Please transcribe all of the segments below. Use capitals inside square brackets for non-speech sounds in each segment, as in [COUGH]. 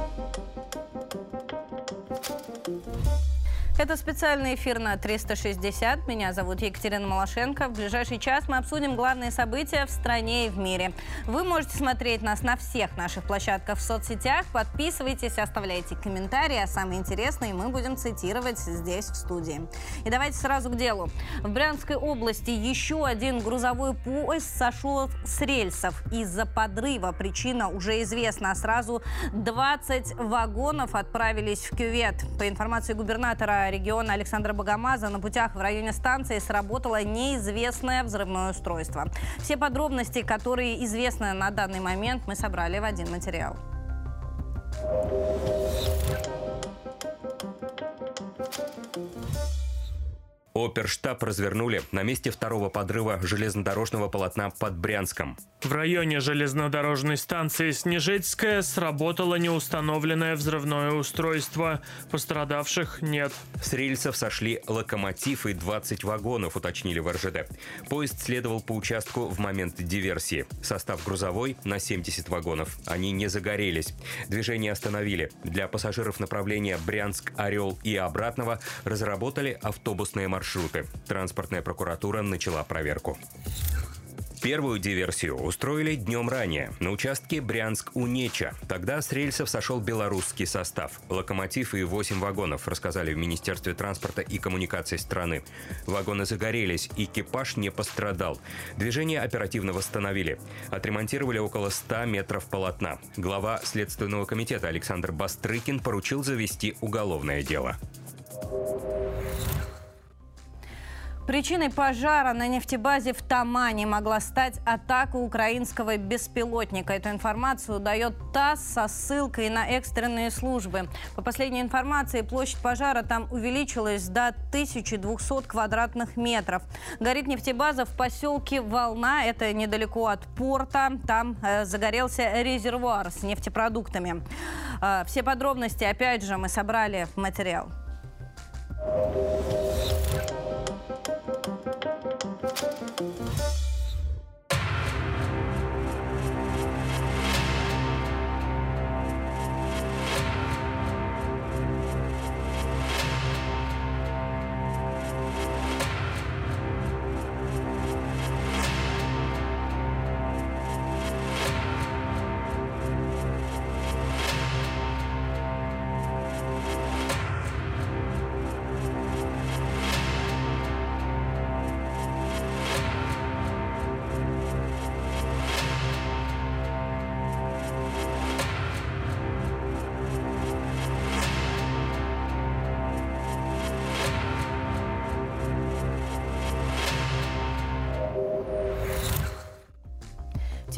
you Это специальный эфир на 360. Меня зовут Екатерина Малашенко. В ближайший час мы обсудим главные события в стране и в мире. Вы можете смотреть нас на всех наших площадках в соцсетях. Подписывайтесь, оставляйте комментарии, а самые интересные мы будем цитировать здесь, в студии. И давайте сразу к делу. В Брянской области еще один грузовой поезд сошел с рельсов из-за подрыва. Причина уже известна. Сразу 20 вагонов отправились в кювет. По информации губернатора региона Александра Богомаза на путях в районе станции сработало неизвестное взрывное устройство. Все подробности, которые известны на данный момент, мы собрали в один материал. Оперштаб развернули на месте второго подрыва железнодорожного полотна под Брянском. В районе железнодорожной станции Снежецкая сработало неустановленное взрывное устройство. Пострадавших нет. С рельсов сошли локомотив и 20 вагонов, уточнили в РЖД. Поезд следовал по участку в момент диверсии. Состав грузовой на 70 вагонов. Они не загорелись. Движение остановили. Для пассажиров направления Брянск-Орел и обратного разработали автобусные маршруты маршруты. Транспортная прокуратура начала проверку. Первую диверсию устроили днем ранее на участке Брянск-Унеча. Тогда с рельсов сошел белорусский состав. Локомотив и 8 вагонов, рассказали в Министерстве транспорта и коммуникаций страны. Вагоны загорелись, экипаж не пострадал. Движение оперативно восстановили. Отремонтировали около 100 метров полотна. Глава Следственного комитета Александр Бастрыкин поручил завести уголовное дело. Причиной пожара на нефтебазе в Тамане могла стать атака украинского беспилотника. Эту информацию дает ТАСС со ссылкой на экстренные службы. По последней информации, площадь пожара там увеличилась до 1200 квадратных метров. Горит нефтебаза в поселке Волна, это недалеко от порта. Там э, загорелся резервуар с нефтепродуктами. Э, все подробности, опять же, мы собрали в материал.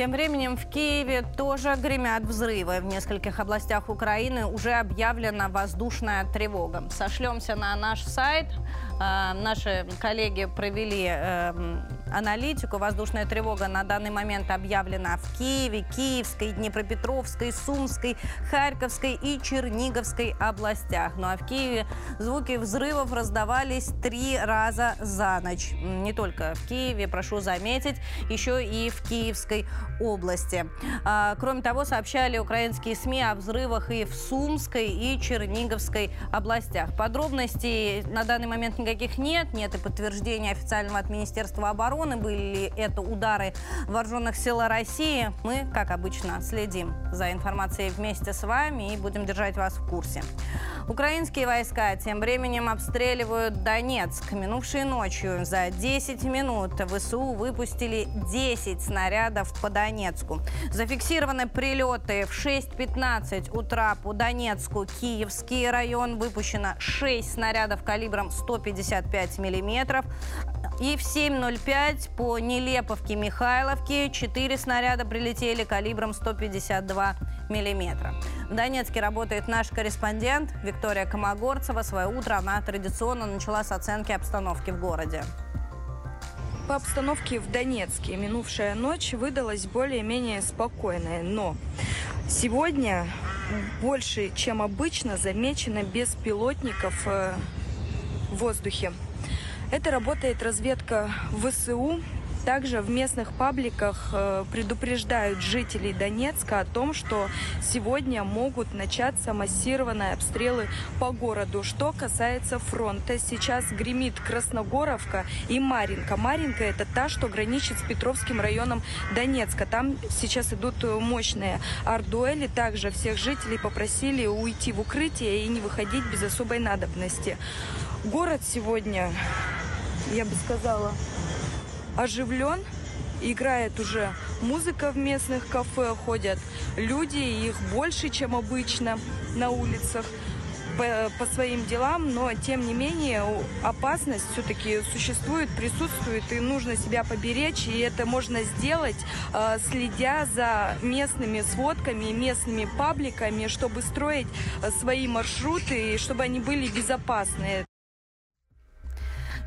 Тем временем в Киеве тоже гремят взрывы. В нескольких областях Украины уже объявлена воздушная тревога. Сошлемся на наш сайт. Э, наши коллеги провели э, аналитику. Воздушная тревога на данный момент объявлена в Киеве, Киевской, Днепропетровской, Сумской, Харьковской и Черниговской областях. Ну а в Киеве звуки взрывов раздавались три раза за ночь. Не только в Киеве, прошу заметить, еще и в Киевской области. А, кроме того, сообщали украинские СМИ о взрывах и в Сумской, и Черниговской областях. Подробностей на данный момент никаких нет. Нет и подтверждения официального от Министерства обороны, были ли это удары вооруженных сил России. Мы, как обычно, следим за информацией вместе с вами и будем держать вас в курсе. Украинские войска тем временем обстреливают Донецк. Минувшей ночью за 10 минут ВСУ выпустили 10 снарядов по Донецку. Зафиксированы прилеты в 6.15 утра по Донецку. Киевский район выпущено 6 снарядов калибром 155 миллиметров. И в 7.05 по Нелеповке Михайловке 4 снаряда прилетели калибром 152 миллиметра. В Донецке работает наш корреспондент Виктория Комогорцева. Свое утро она традиционно начала с оценки обстановки в городе. По обстановке в Донецке минувшая ночь выдалась более-менее спокойная, но сегодня больше, чем обычно, замечено беспилотников э, в воздухе. Это работает разведка ВСУ Также в местных пабликах э, предупреждают жителей Донецка о том, что сегодня могут начаться массированные обстрелы по городу. Что касается фронта, сейчас гремит Красногоровка и Маринка. Маринка это та, что граничит с Петровским районом Донецка. Там сейчас идут мощные ардуэли. Также всех жителей попросили уйти в укрытие и не выходить без особой надобности. Город сегодня, я бы сказала, оживлен. Играет уже музыка в местных кафе, ходят люди, их больше, чем обычно на улицах по, по своим делам, но тем не менее опасность все-таки существует, присутствует, и нужно себя поберечь, и это можно сделать, э, следя за местными сводками, местными пабликами, чтобы строить э, свои маршруты, и чтобы они были безопасные.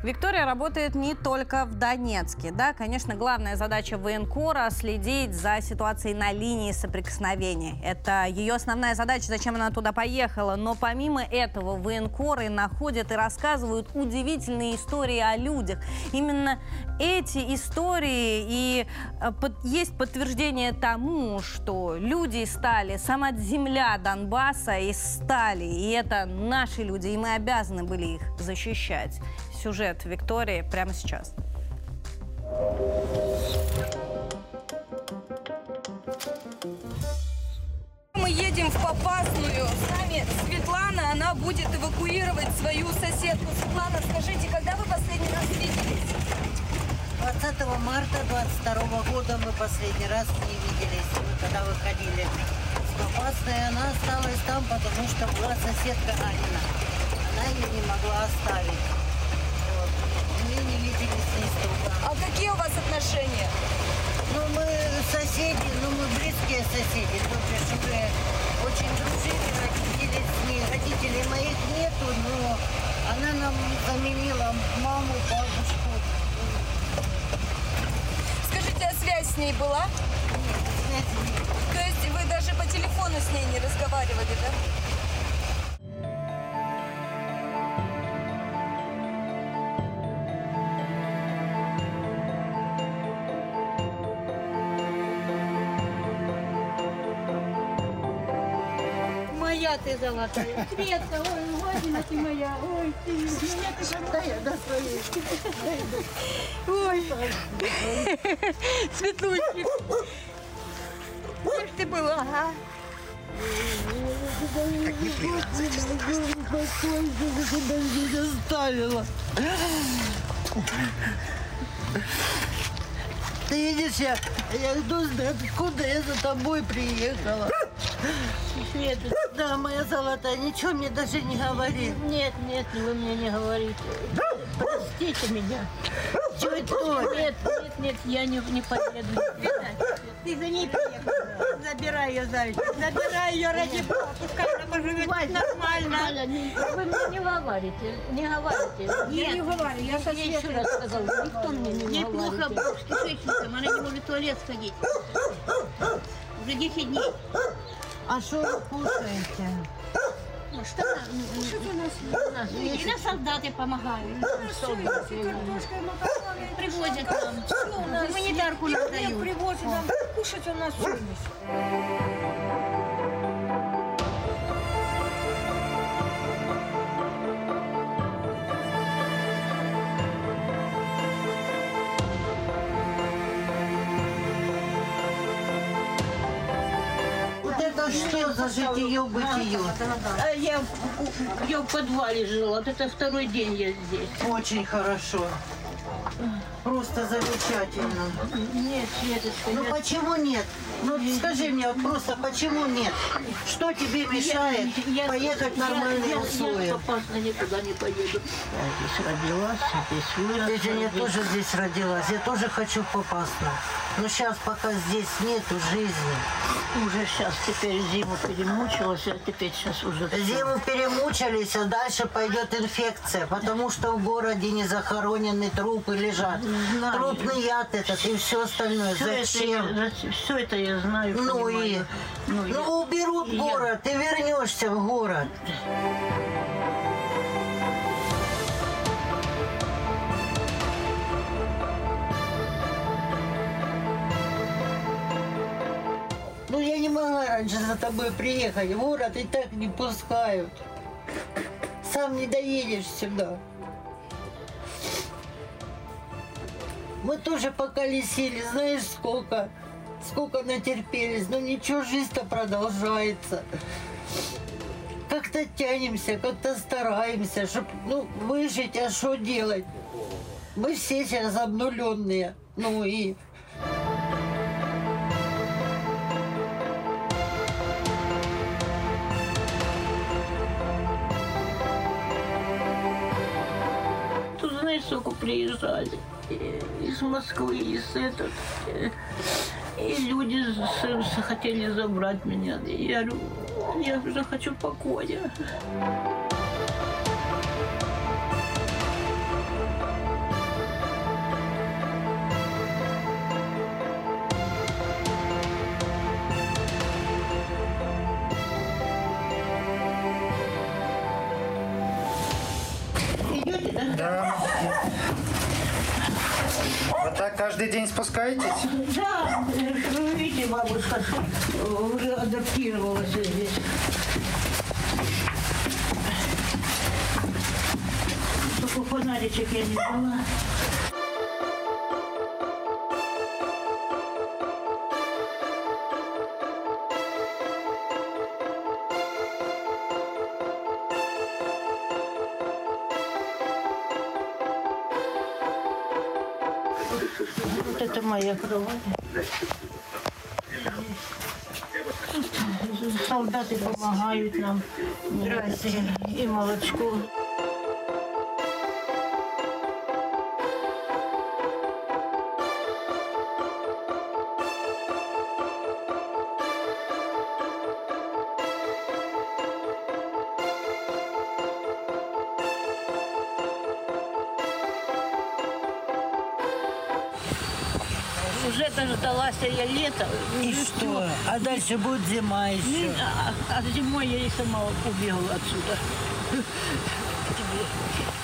Виктория работает не только в Донецке. Да, конечно, главная задача военкора – следить за ситуацией на линии соприкосновения. Это ее основная задача, зачем она туда поехала. Но помимо этого военкоры находят и рассказывают удивительные истории о людях. Именно эти истории и э, есть подтверждение тому, что люди стали, сама земля Донбасса и стали. И это наши люди, и мы обязаны были их защищать сюжет Виктории прямо сейчас. Мы едем в Попасную. С нами Светлана, она будет эвакуировать свою соседку. Светлана, скажите, когда вы последний раз виделись? 20 марта 22 года мы последний раз не виделись, мы когда выходили с Попасной. Она осталась там, потому что была соседка Анина. Она ее не могла оставить не А какие у вас отношения? Ну, мы соседи, ну, мы близкие соседи. То есть мы очень дружили, родители с ней. Родителей моих нету, но она нам заменила маму, бабушку. Скажите, а связь с ней была? Нет, связи нет. То есть вы даже по телефону с ней не разговаривали, да? Ты золотая. Светка, ой, Вадина ты моя, ой, ты, меня ты да, своей. Ой, Светлучки. Где ж ты была, а? Же тебя здесь оставила? Ты видишь, я, я иду, откуда я за тобой приехала. Света, да, моя золотая, ничего мне даже не говори. Нет, нет, вы мне не говорите. Простите меня. Что? Нет, нет, нет, я не, не поеду. Ты за ней приехала. Забирай ее, зайчик. Забирай ее ради бога. Пускай она поживет нормально. Валя, не, вы мне не говорите. Не говорите. Я не говорю, я Я еще раз сказала, никто мне не Неплохо говорите. с кишечником, она не может в туалет сходить. Уже 10 дней. А что вы кушаете? Ну, что Кушать у нас, у нас И на солдаты помогают. Привозят нам. Гуманитарку нам дают. Привозят нам. Кушать у нас все что за житие бытие? А я, я в подвале жила, вот это второй день я здесь. Очень хорошо. Просто замечательно. Нет, Светочка, Ну нет. почему нет? Ну скажи мне вот просто, почему нет? Что тебе мешает Я- поехать в я- нормальные я, условия? Я опасно никуда не поеду. Я здесь родилась, здесь выросла. Ты же я здесь- тоже здесь родилась, я тоже хочу в Попасную. Но сейчас пока здесь нету жизни. Уже сейчас теперь зиму перемучилась, а теперь сейчас уже... Зиму перемучились, а дальше пойдет инфекция, потому что в городе не захоронены трупы лежат. Знаю. Трупный яд этот и все остальное. Все Зачем? Это, я- все это я знаю, Ну и, понимаю. Ну, я- ну уберут я- город, ты вернешься в город. Раньше за тобой приехать. В город и так не пускают. Сам не доедешь сюда. Мы тоже поколесили, знаешь, сколько, сколько натерпелись, но ничего, жизнь-то продолжается. Как-то тянемся, как-то стараемся, чтобы ну, выжить, а что делать? Мы все сейчас обнуленные. Ну и приезжали. И- Из Москвы, из этот. э, И люди хотели забрать меня. Я говорю, я уже хочу покоя. Каждый день спускаетесь? Да, вы видите, бабушка уже адаптировалась здесь. Только фонаричек я не взяла. Солдаты помогают нам. Здрасте. И я лета. И Уже что? всё. А дальше будет зима Ну, еще. А, а зимой я и сама убегала отсюда.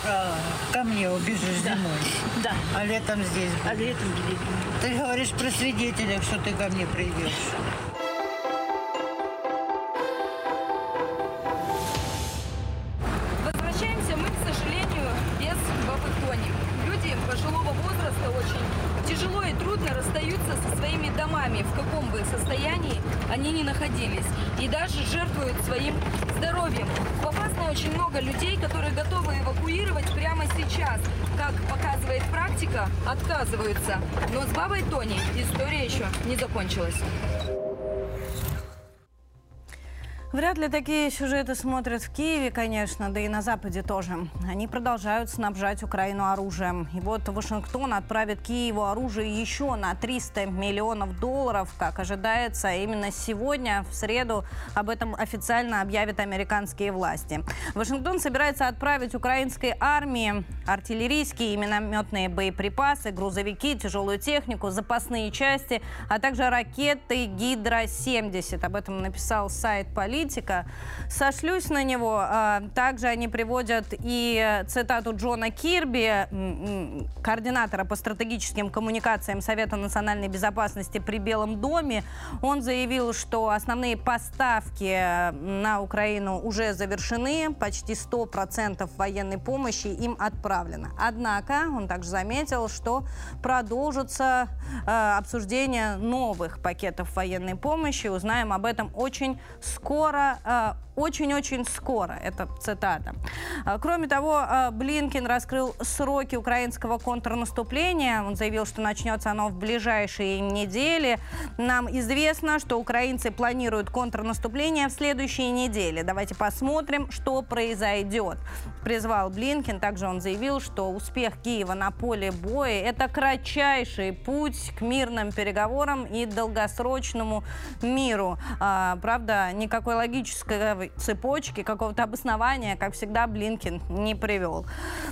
А, ко мне убежишь зимой. Да. А летом здесь А будешь. летом где Ты говоришь при свидетелях, что ты ко мне придешь. Такие сюжеты смотрят в Киеве, конечно, да и на Западе тоже. Они продолжают снабжать Украину оружием. И вот Вашингтон отправит Киеву оружие еще на 300 миллионов долларов, как ожидается. Именно сегодня, в среду, об этом официально объявят американские власти. Вашингтон собирается отправить украинской армии артиллерийские и минометные боеприпасы, грузовики, тяжелую технику, запасные части, а также ракеты Гидро-70. Об этом написал сайт «Политика». Сошлюсь на него. А, Также они приводят и цитату Джона Кирби, координатора по стратегическим коммуникациям Совета национальной безопасности при Белом доме. Он заявил, что основные поставки на Украину уже завершены, почти 100% военной помощи им отправлено. Однако он также заметил, что продолжится э, обсуждение новых пакетов военной помощи. Узнаем об этом очень скоро, э, очень-очень скоро. Это цитата. А, Кроме того, э, Блинкин раскрыл сроки украинского контрнаступления. Он заявил, что начнется оно в ближайшие недели. Нам известно, что украинцы планируют контрнаступление в следующей неделе. Давайте посмотрим, что произойдет. Призвал Блинкин. Также он заявил, что успех Киева на поле боя – это кратчайший путь к мирным переговорам и долгосрочному миру. А, правда, никакой логической цепочки, какого-то обоснования, как всегда, Блинкин не привел.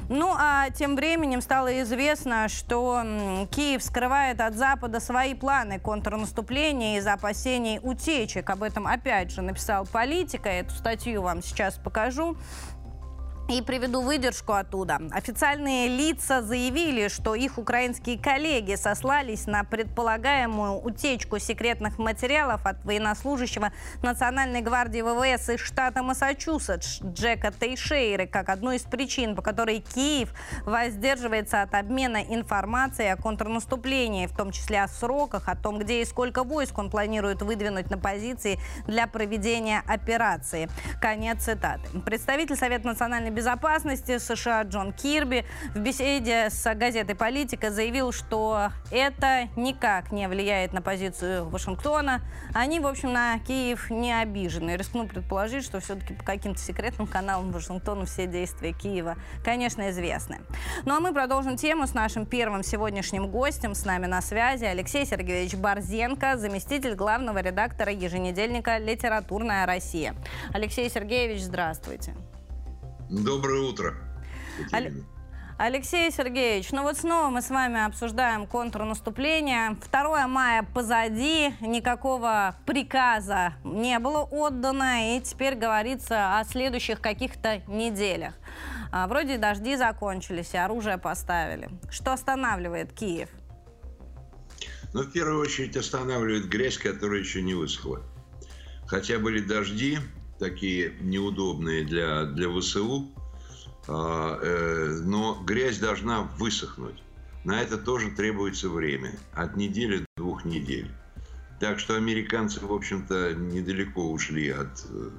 Ну, а тем временем стало известно, что Киев скрывает от Запада свои планы контрнаступления из-за опасений утечек. Об этом опять же написал политика. Эту статью вам сейчас покажу. И приведу выдержку оттуда. Официальные лица заявили, что их украинские коллеги сослались на предполагаемую утечку секретных материалов от военнослужащего Национальной гвардии ВВС из штата Массачусетс Джека Тейшейры как одну из причин, по которой Киев воздерживается от обмена информацией о контрнаступлении, в том числе о сроках, о том, где и сколько войск он планирует выдвинуть на позиции для проведения операции. Конец цитаты. Представитель Совета национальной безопасности США Джон Кирби в беседе с газетой «Политика» заявил, что это никак не влияет на позицию Вашингтона. Они, в общем, на Киев не обижены. Рискну предположить, что все-таки по каким-то секретным каналам Вашингтона все действия Киева, конечно, известны. Ну а мы продолжим тему с нашим первым сегодняшним гостем. С нами на связи Алексей Сергеевич Борзенко, заместитель главного редактора еженедельника «Литературная Россия». Алексей Сергеевич, здравствуйте. Доброе утро. Алексей Сергеевич, ну вот снова мы с вами обсуждаем контрнаступление. 2 мая позади, никакого приказа не было отдано, и теперь говорится о следующих каких-то неделях. А, вроде дожди закончились, и оружие поставили. Что останавливает Киев? Ну, в первую очередь останавливает грязь, которая еще не высохла. Хотя были дожди, такие неудобные для, для ВСУ, а, э, но грязь должна высохнуть. На это тоже требуется время. От недели до двух недель. Так что американцы, в общем-то, недалеко ушли от э,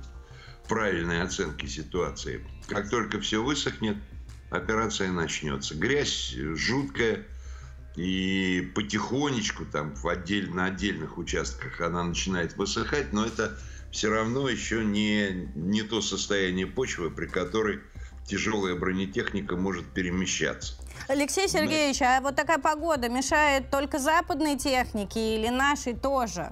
правильной оценки ситуации. Как только все высохнет, операция начнется. Грязь жуткая, и потихонечку там в отдель, на отдельных участках она начинает высыхать, но это все равно еще не, не то состояние почвы, при которой тяжелая бронетехника может перемещаться. Алексей Сергеевич, Но... а вот такая погода мешает только западной технике или нашей тоже?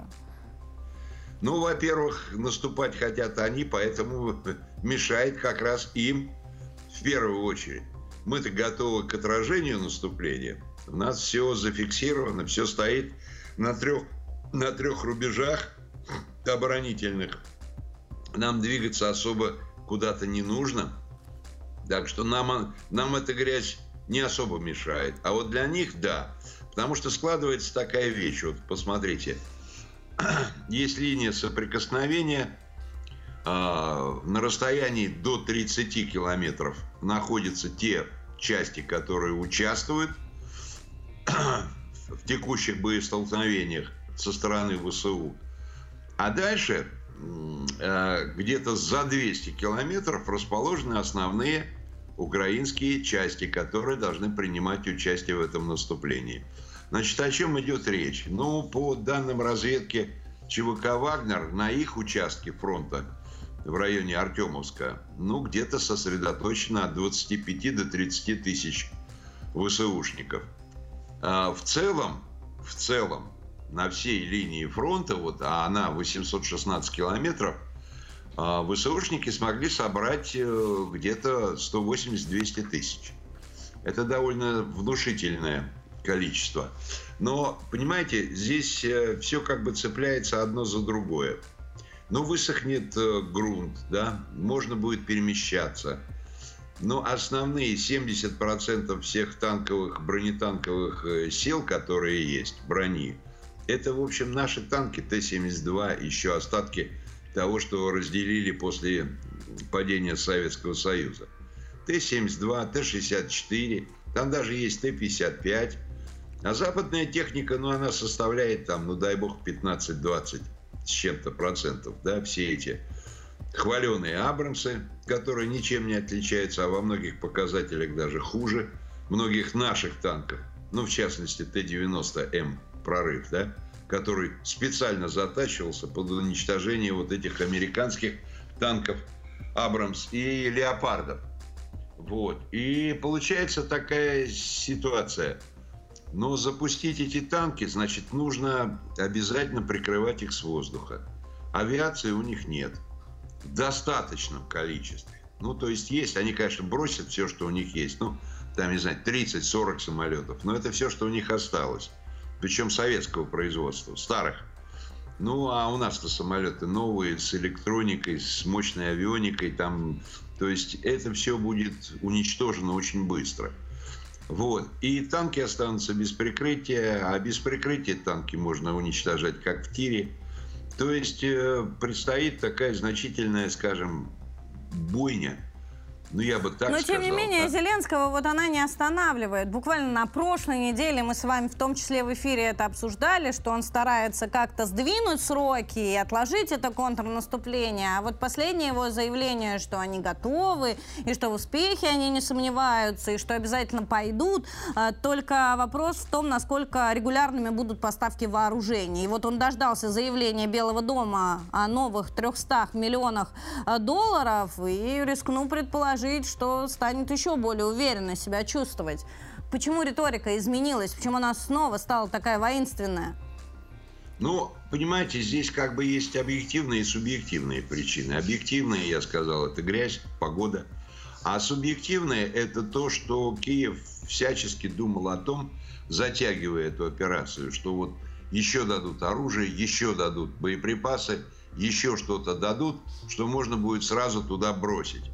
Ну, во-первых, наступать хотят они, поэтому [LAUGHS] мешает как раз им в первую очередь. Мы-то готовы к отражению наступления. У нас все зафиксировано, все стоит на трех, на трех рубежах оборонительных. Нам двигаться особо куда-то не нужно. Так что нам, нам эта грязь не особо мешает. А вот для них да. Потому что складывается такая вещь. Вот посмотрите. [CLEARS THROAT] Есть линия соприкосновения. А, на расстоянии до 30 километров находятся те части, которые участвуют [CLEARS THROAT] в текущих боестолкновениях со стороны ВСУ. А дальше а, где-то за 200 километров расположены основные украинские части, которые должны принимать участие в этом наступлении. Значит, о чем идет речь? Ну, по данным разведки ЧВК «Вагнер», на их участке фронта в районе Артемовска, ну, где-то сосредоточено от 25 до 30 тысяч ВСУшников. А в целом, в целом, на всей линии фронта, вот, а она 816 километров – а ВСУшники смогли собрать э, где-то 180-200 тысяч. Это довольно внушительное количество. Но, понимаете, здесь э, все как бы цепляется одно за другое. Ну, высохнет э, грунт, да, можно будет перемещаться. Но основные 70% всех танковых, бронетанковых сил, которые есть, брони, это, в общем, наши танки Т-72, еще остатки того, что разделили после падения Советского Союза. Т-72, Т-64, там даже есть Т-55. А западная техника, ну, она составляет там, ну, дай бог, 15-20 с чем-то процентов, да, все эти хваленые Абрамсы, которые ничем не отличаются, а во многих показателях даже хуже многих наших танков. Ну, в частности, Т-90М прорыв, да, который специально затачивался под уничтожение вот этих американских танков Абрамс и Леопардов. Вот. И получается такая ситуация. Но запустить эти танки, значит, нужно обязательно прикрывать их с воздуха. Авиации у них нет. В достаточном количестве. Ну, то есть есть, они, конечно, бросят все, что у них есть. Ну, там, не знаю, 30-40 самолетов. Но это все, что у них осталось причем советского производства, старых. Ну, а у нас-то самолеты новые, с электроникой, с мощной авионикой, там, то есть это все будет уничтожено очень быстро. Вот. И танки останутся без прикрытия, а без прикрытия танки можно уничтожать, как в тире. То есть э, предстоит такая значительная, скажем, бойня ну, я бы так Но, сказал, тем не менее, да? Зеленского вот она не останавливает. Буквально на прошлой неделе мы с вами в том числе в эфире это обсуждали, что он старается как-то сдвинуть сроки и отложить это контрнаступление. А вот последнее его заявление, что они готовы, и что в успехе они не сомневаются, и что обязательно пойдут. А, только вопрос в том, насколько регулярными будут поставки вооружений. И вот он дождался заявления Белого дома о новых 300 миллионах а, долларов и рискнул предположить, предположить, что станет еще более уверенно себя чувствовать. Почему риторика изменилась? Почему она снова стала такая воинственная? Ну, понимаете, здесь как бы есть объективные и субъективные причины. Объективные, я сказал, это грязь, погода. А субъективные – это то, что Киев всячески думал о том, затягивая эту операцию, что вот еще дадут оружие, еще дадут боеприпасы, еще что-то дадут, что можно будет сразу туда бросить.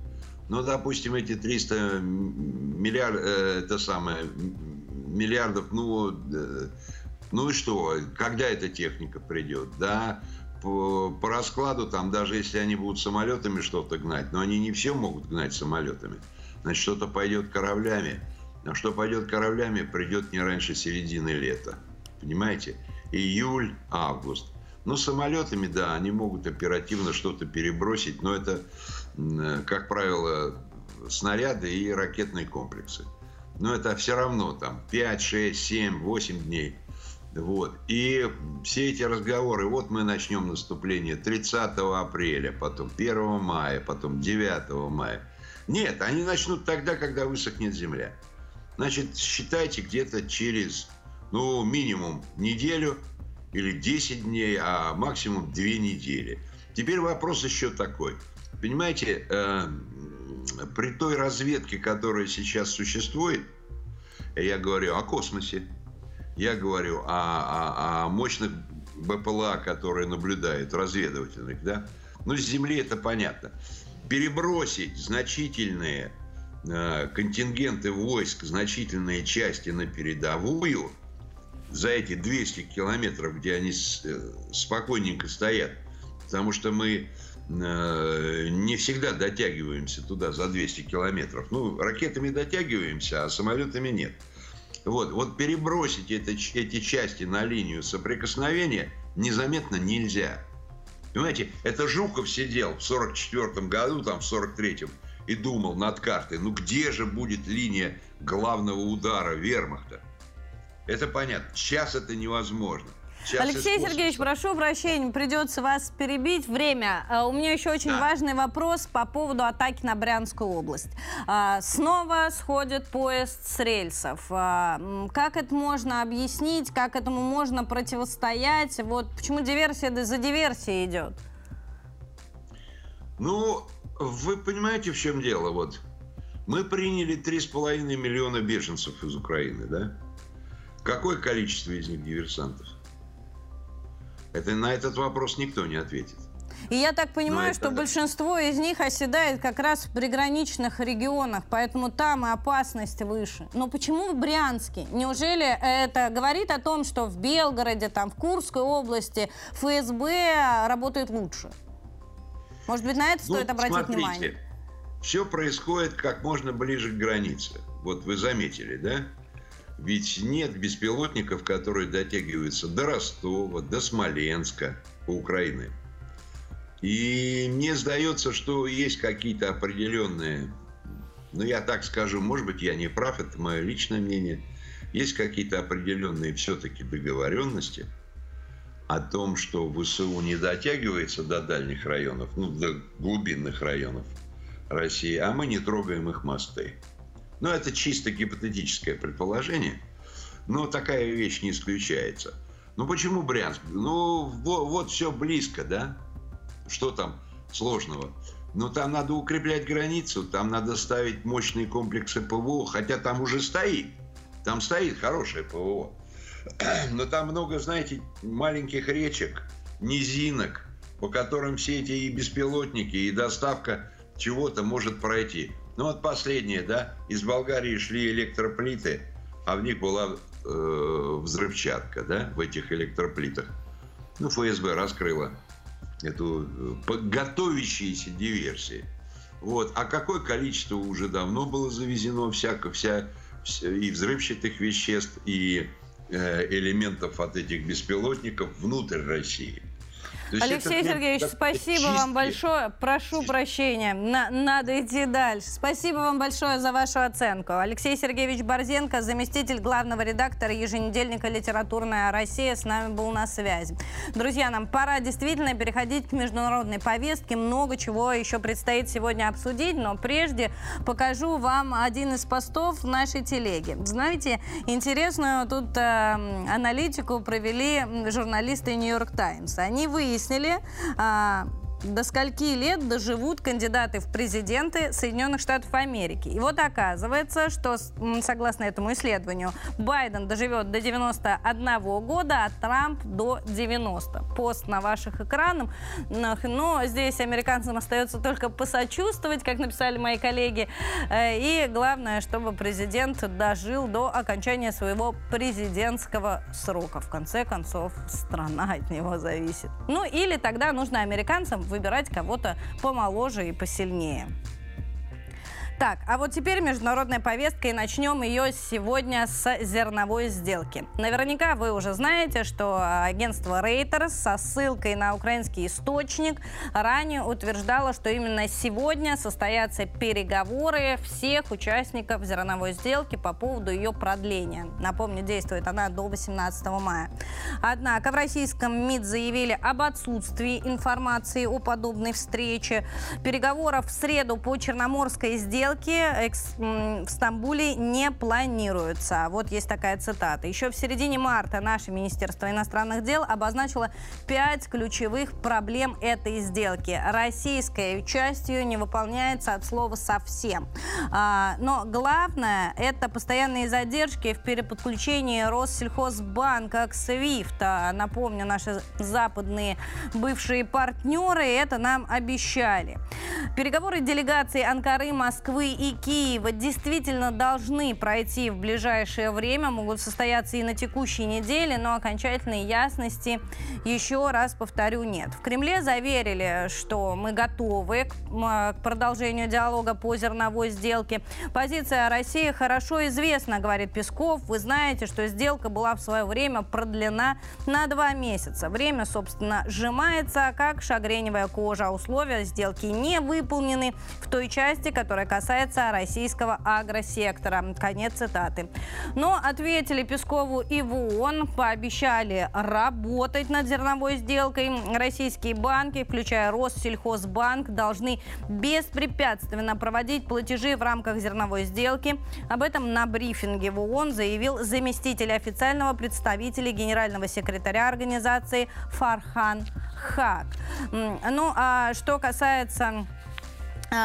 Ну, допустим, эти 300 миллиард, э, это самое, миллиардов, ну, э, ну и что, когда эта техника придет, да, по, по раскладу, там, даже если они будут самолетами что-то гнать, но они не все могут гнать самолетами, значит, что-то пойдет кораблями, а что пойдет кораблями, придет не раньше середины лета, понимаете, июль, август. Ну, самолетами, да, они могут оперативно что-то перебросить, но это как правило, снаряды и ракетные комплексы. Но это все равно там 5, 6, 7, 8 дней. Вот. И все эти разговоры, вот мы начнем наступление 30 апреля, потом 1 мая, потом 9 мая. Нет, они начнут тогда, когда высохнет земля. Значит, считайте где-то через, ну, минимум неделю или 10 дней, а максимум 2 недели. Теперь вопрос еще такой – Понимаете, э, при той разведке, которая сейчас существует, я говорю о космосе, я говорю о, о, о мощных БПЛА, которые наблюдают, разведывательных, да? Ну, с Земли это понятно. Перебросить значительные э, контингенты войск, значительные части на передовую за эти 200 километров, где они с, э, спокойненько стоят, потому что мы не всегда дотягиваемся туда за 200 километров. Ну, ракетами дотягиваемся, а самолетами нет. Вот, вот перебросить это, эти части на линию соприкосновения незаметно нельзя. Понимаете, это Жуков сидел в 44 году, там в 43-м, и думал над картой, ну где же будет линия главного удара вермахта? Это понятно. Сейчас это невозможно. Сейчас Алексей Сергеевич, прошу прощения, придется вас перебить. Время. А, у меня еще очень да. важный вопрос по поводу атаки на Брянскую область. А, снова сходит поезд с рельсов. А, как это можно объяснить? Как этому можно противостоять? Вот почему диверсия за диверсией идет? Ну, вы понимаете, в чем дело? Вот мы приняли 3,5 миллиона беженцев из Украины, да? Какое количество из них диверсантов? Это на этот вопрос никто не ответит. И я так понимаю, что да. большинство из них оседает как раз в приграничных регионах, поэтому там и опасность выше. Но почему в Брянске? Неужели это говорит о том, что в Белгороде, там, в Курской области ФСБ работает лучше? Может быть, на это ну, стоит обратить смотрите, внимание? Все происходит как можно ближе к границе. Вот вы заметили, да? Ведь нет беспилотников, которые дотягиваются до Ростова, до Смоленска по Украине. И мне сдается, что есть какие-то определенные, ну я так скажу, может быть я не прав, это мое личное мнение, есть какие-то определенные все-таки договоренности о том, что ВСУ не дотягивается до дальних районов, ну до глубинных районов России, а мы не трогаем их мосты. Но это чисто гипотетическое предположение. Но такая вещь не исключается. Ну почему Брянск? Ну вот, вот все близко, да? Что там сложного? Но там надо укреплять границу, там надо ставить мощные комплексы ПВО, хотя там уже стоит. Там стоит хорошее ПВО. [CLEARS THROAT] Но там много, знаете, маленьких речек, низинок, по которым все эти и беспилотники, и доставка чего-то может пройти. Ну вот последнее, да, из Болгарии шли электроплиты, а в них была э, взрывчатка, да, в этих электроплитах. Ну, ФСБ раскрыла эту э, готовящиеся диверсии. Вот. А какое количество уже давно было завезено всяко, вся, и взрывчатых веществ, и э, элементов от этих беспилотников внутрь России. Алексей это, Сергеевич, спасибо вам большое. Прошу прощения, на, надо идти дальше. Спасибо вам большое за вашу оценку. Алексей Сергеевич Борзенко, заместитель главного редактора еженедельника «Литературная Россия», с нами был на связи. Друзья, нам пора действительно переходить к международной повестке. Много чего еще предстоит сегодня обсудить, но прежде покажу вам один из постов в нашей телеге. Знаете, интересную тут э, аналитику провели журналисты «Нью-Йорк Таймс». Они выяснили, выяснили, а, до скольки лет доживут кандидаты в президенты Соединенных Штатов Америки. И вот оказывается, что согласно этому исследованию, Байден доживет до 91 года, а Трамп до 90. Пост на ваших экранах. Но здесь американцам остается только посочувствовать, как написали мои коллеги. Э, и главное, чтобы президент дожил до окончания своего президентского срока. В конце концов, страна от него зависит. Ну или тогда нужно американцам выбирать кого-то помоложе и посильнее. Так, а вот теперь международная повестка, и начнем ее сегодня с зерновой сделки. Наверняка вы уже знаете, что агентство Reuters со ссылкой на украинский источник ранее утверждало, что именно сегодня состоятся переговоры всех участников зерновой сделки по поводу ее продления. Напомню, действует она до 18 мая. Однако в российском МИД заявили об отсутствии информации о подобной встрече. Переговоров в среду по Черноморской сделке сделки в Стамбуле не планируются. Вот есть такая цитата. Еще в середине марта наше Министерство иностранных дел обозначило пять ключевых проблем этой сделки. Российское участие не выполняется от слова совсем. А, но главное – это постоянные задержки в переподключении Россельхозбанка к SWIFT. Напомню, наши западные бывшие партнеры это нам обещали. Переговоры делегации Анкары, Москвы Москвы и Киева действительно должны пройти в ближайшее время, могут состояться и на текущей неделе, но окончательной ясности, еще раз повторю, нет. В Кремле заверили, что мы готовы к, к продолжению диалога по зерновой сделке. Позиция России хорошо известна, говорит Песков. Вы знаете, что сделка была в свое время продлена на два месяца. Время, собственно, сжимается, как шагреневая кожа. Условия сделки не выполнены в той части, которая касается касается российского агросектора. Конец цитаты. Но ответили Пескову и в пообещали работать над зерновой сделкой. Российские банки, включая Россельхозбанк, должны беспрепятственно проводить платежи в рамках зерновой сделки. Об этом на брифинге в ООН заявил заместитель официального представителя генерального секретаря организации Фархан Хак. Ну, а что касается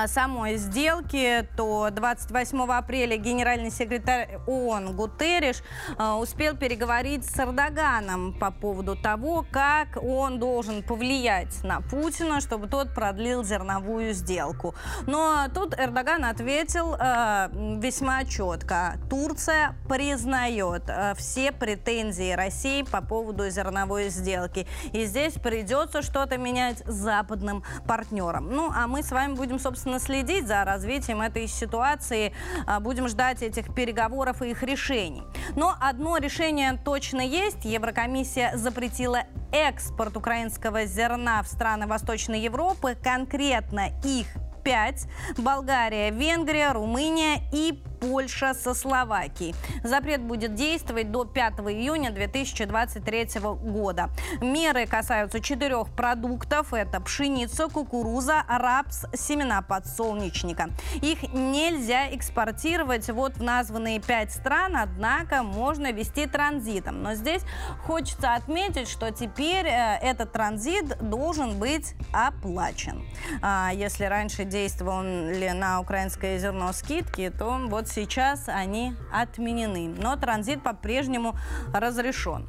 самой сделки, то 28 апреля генеральный секретарь ООН Гутерриш а, успел переговорить с Эрдоганом по поводу того, как он должен повлиять на Путина, чтобы тот продлил зерновую сделку. Но тут Эрдоган ответил э, весьма четко. Турция признает э, все претензии России по поводу зерновой сделки. И здесь придется что-то менять западным партнерам. Ну, а мы с вами будем, собственно, собственно, следить за развитием этой ситуации. А, будем ждать этих переговоров и их решений. Но одно решение точно есть. Еврокомиссия запретила экспорт украинского зерна в страны Восточной Европы, конкретно их 5. Болгария, Венгрия, Румыния и Польша со Словакией. Запрет будет действовать до 5 июня 2023 года. Меры касаются четырех продуктов. Это пшеница, кукуруза, рапс, семена подсолнечника. Их нельзя экспортировать вот в названные пять стран, однако можно вести транзитом. Но здесь хочется отметить, что теперь э, этот транзит должен быть оплачен. А если раньше действовали на украинское зерно скидки, то вот сейчас они отменены. Но транзит по-прежнему разрешен.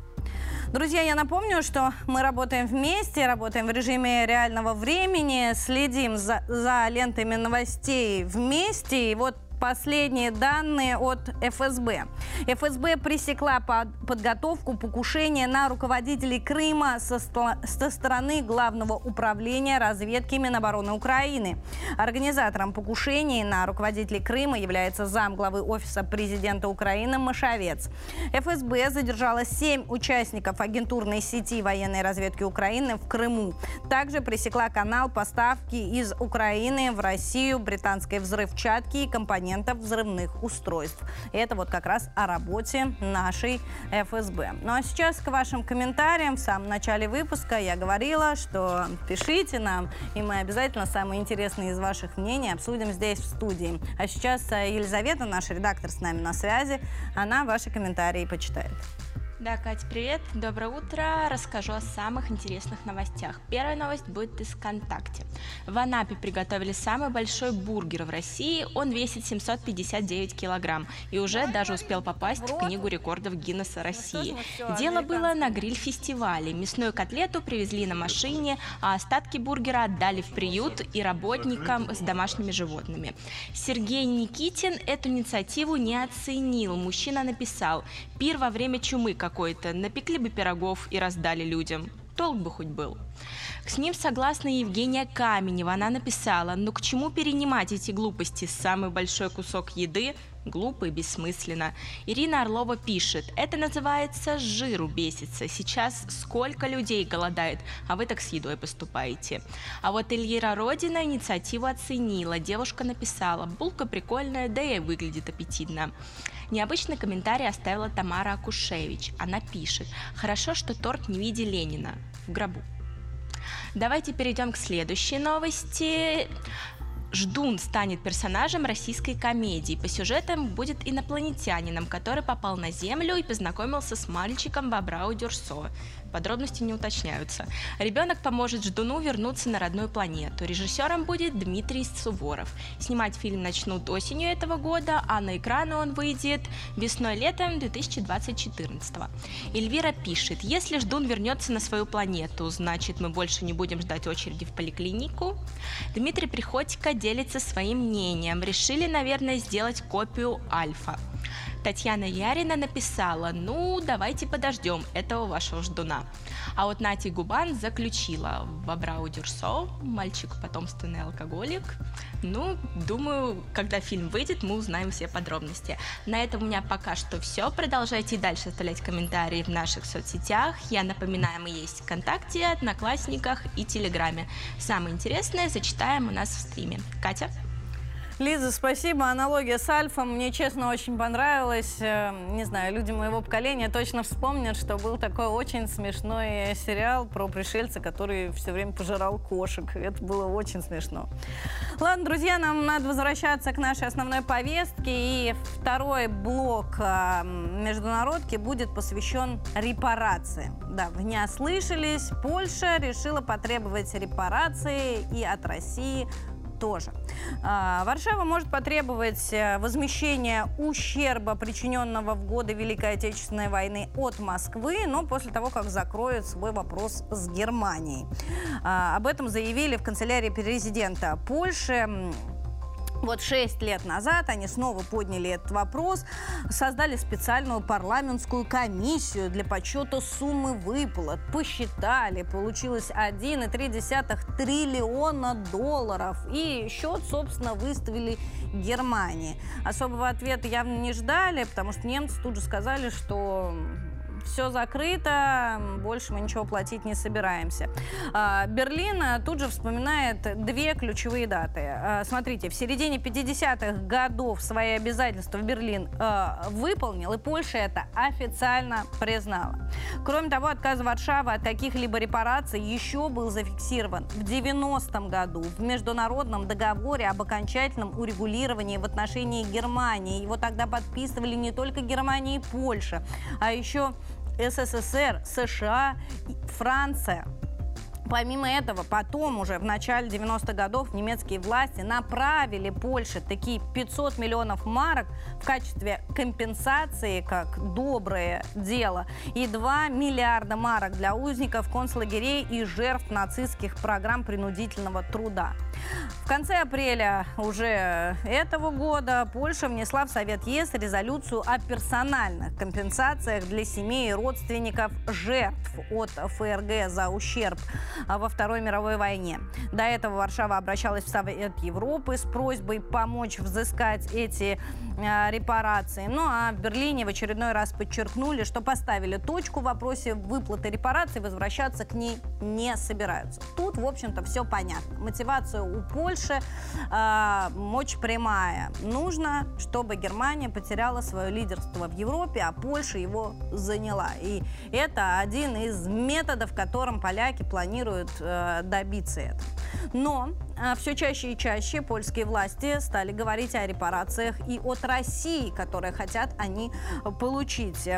Друзья, я напомню, что мы работаем вместе, работаем в режиме реального времени, следим за, за лентами новостей вместе. И вот последние данные от ФСБ. ФСБ пресекла подготовку покушения на руководителей Крыма со, со стороны Главного управления разведки Минобороны Украины. Организатором покушений на руководителей Крыма является замглавы Офиса президента Украины Машовец. ФСБ задержала семь участников агентурной сети военной разведки Украины в Крыму. Также пресекла канал поставки из Украины в Россию британской взрывчатки и компонентов компонентов взрывных устройств. И это вот как раз о работе нашей ФСБ. Ну а сейчас к вашим комментариям. В самом начале выпуска я говорила, что пишите нам, и мы обязательно самые интересные из ваших мнений обсудим здесь в студии. А сейчас э, Елизавета, наш редактор, с нами на связи. Она ваши комментарии почитает. Да, Катя, привет, доброе утро. Расскажу о самых интересных новостях. Первая новость будет из ВКонтакте. В Анапе приготовили самый большой бургер в России. Он весит 759 килограмм и уже даже успел попасть в Книгу рекордов Гиннесса России. Дело было на гриль-фестивале. Мясную котлету привезли на машине, а остатки бургера отдали в приют и работникам с домашними животными. Сергей Никитин эту инициативу не оценил. Мужчина написал «Пир во время чумы, как какой-то, напекли бы пирогов и раздали людям. Толк бы хоть был. С ним согласна Евгения Каменева. Она написала, ну к чему перенимать эти глупости? Самый большой кусок еды Глупо и бессмысленно. Ирина Орлова пишет, это называется жиру бесится. Сейчас сколько людей голодает, а вы так с едой поступаете. А вот Эльира Родина инициативу оценила. Девушка написала, булка прикольная, да и выглядит аппетитно. Необычный комментарий оставила Тамара Акушевич. Она пишет, хорошо, что торт не в виде Ленина, в гробу. Давайте перейдем к следующей новости. Ждун станет персонажем российской комедии. По сюжетам будет инопланетянином, который попал на Землю и познакомился с мальчиком Бобрау Дюрсо. Подробности не уточняются. Ребенок поможет Ждуну вернуться на родную планету. Режиссером будет Дмитрий Суворов. Снимать фильм начнут осенью этого года, а на экраны он выйдет весной-летом 2024. Эльвира пишет, если Ждун вернется на свою планету, значит мы больше не будем ждать очереди в поликлинику. Дмитрий Приходько делится своим мнением. Решили, наверное, сделать копию Альфа. Татьяна Ярина написала, ну, давайте подождем этого вашего ждуна. А вот Нати Губан заключила, Бобрау Дюрсо, мальчик потомственный алкоголик. Ну, думаю, когда фильм выйдет, мы узнаем все подробности. На этом у меня пока что все. Продолжайте дальше оставлять комментарии в наших соцсетях. Я напоминаю, мы есть ВКонтакте, Одноклассниках и Телеграме. Самое интересное зачитаем у нас в стриме. Катя? Лиза, спасибо. Аналогия с Альфом мне, честно, очень понравилась. Э, не знаю, люди моего поколения точно вспомнят, что был такой очень смешной сериал про пришельца, который все время пожирал кошек. Это было очень смешно. Ладно, друзья, нам надо возвращаться к нашей основной повестке. И второй блок э, международки будет посвящен репарации. Да, вы не ослышались. Польша решила потребовать репарации и от России тоже. А, Варшава может потребовать э, возмещения ущерба, причиненного в годы Великой Отечественной войны от Москвы, но после того, как закроет свой вопрос с Германией. А, об этом заявили в канцелярии президента Польши. Вот шесть лет назад они снова подняли этот вопрос, создали специальную парламентскую комиссию для подсчета суммы выплат, посчитали, получилось 1,3 триллиона долларов. И счет, собственно, выставили Германии. Особого ответа явно не ждали, потому что немцы тут же сказали, что все закрыто, больше мы ничего платить не собираемся. А, Берлин э, тут же вспоминает две ключевые даты. А, смотрите, в середине 50-х годов свои обязательства Берлин э, выполнил, и Польша это официально признала. Кроме того, отказ Варшавы от каких-либо репараций еще был зафиксирован в 90-м году в международном договоре об окончательном урегулировании в отношении Германии. Его тогда подписывали не только Германия и Польша, а еще СССР, США, Франция. Помимо этого, потом уже в начале 90-х годов немецкие власти направили Польше такие 500 миллионов марок в качестве компенсации, как доброе дело, и 2 миллиарда марок для узников концлагерей и жертв нацистских программ принудительного труда. В конце апреля уже этого года Польша внесла в Совет ЕС резолюцию о персональных компенсациях для семей и родственников жертв от ФРГ за ущерб во Второй мировой войне. До этого Варшава обращалась в Совет Европы с просьбой помочь взыскать эти э, репарации. Ну а в Берлине в очередной раз подчеркнули, что поставили точку в вопросе выплаты репараций, возвращаться к ней не собираются. Тут, в общем-то, все понятно. Мотивация у Польши э, очень прямая. Нужно, чтобы Германия потеряла свое лидерство в Европе, а Польша его заняла. И это один из методов, которым поляки планируют э, добиться этого. Но э, все чаще и чаще польские власти стали говорить о репарациях и от России, которые хотят они получить.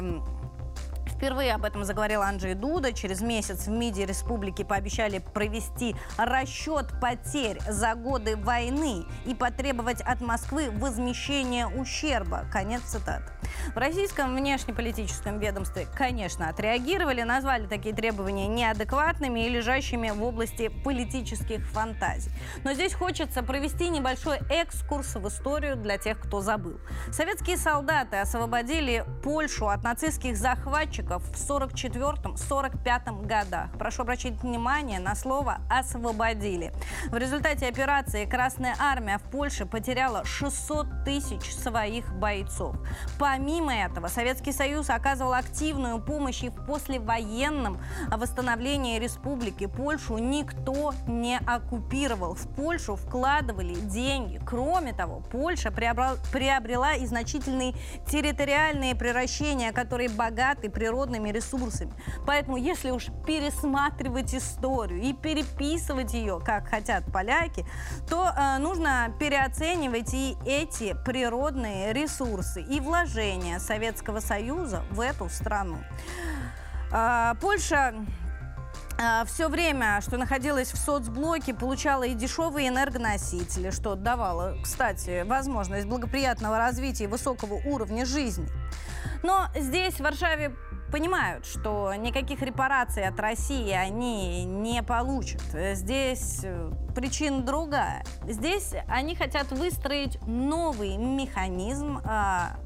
Впервые об этом заговорил Анджей Дуда. Через месяц в МИДе республики пообещали провести расчет потерь за годы войны и потребовать от Москвы возмещения ущерба. Конец цитаты. В российском внешнеполитическом ведомстве, конечно, отреагировали, назвали такие требования неадекватными и лежащими в области политических фантазий. Но здесь хочется провести небольшой экскурс в историю для тех, кто забыл. Советские солдаты освободили Польшу от нацистских захватчиков в 44-45 годах. Прошу обратить внимание на слово «освободили». В результате операции Красная Армия в Польше потеряла 600 тысяч своих бойцов. Помимо этого, Советский Союз оказывал активную помощь и в послевоенном восстановлении республики. Польшу никто не оккупировал. В Польшу вкладывали деньги. Кроме того, Польша приобрела, и значительные территориальные превращения, которые богаты природными ресурсами. Поэтому, если уж пересматривать историю и переписывать ее, как хотят поляки, то э, нужно переоценивать и эти природные ресурсы и вложения Советского Союза в эту страну. Э, Польша все время, что находилась в соцблоке, получала и дешевые энергоносители, что давало, кстати, возможность благоприятного развития и высокого уровня жизни. Но здесь, в Варшаве, понимают, что никаких репараций от России они не получат. Здесь э, причина другая. Здесь они хотят выстроить новый механизм а,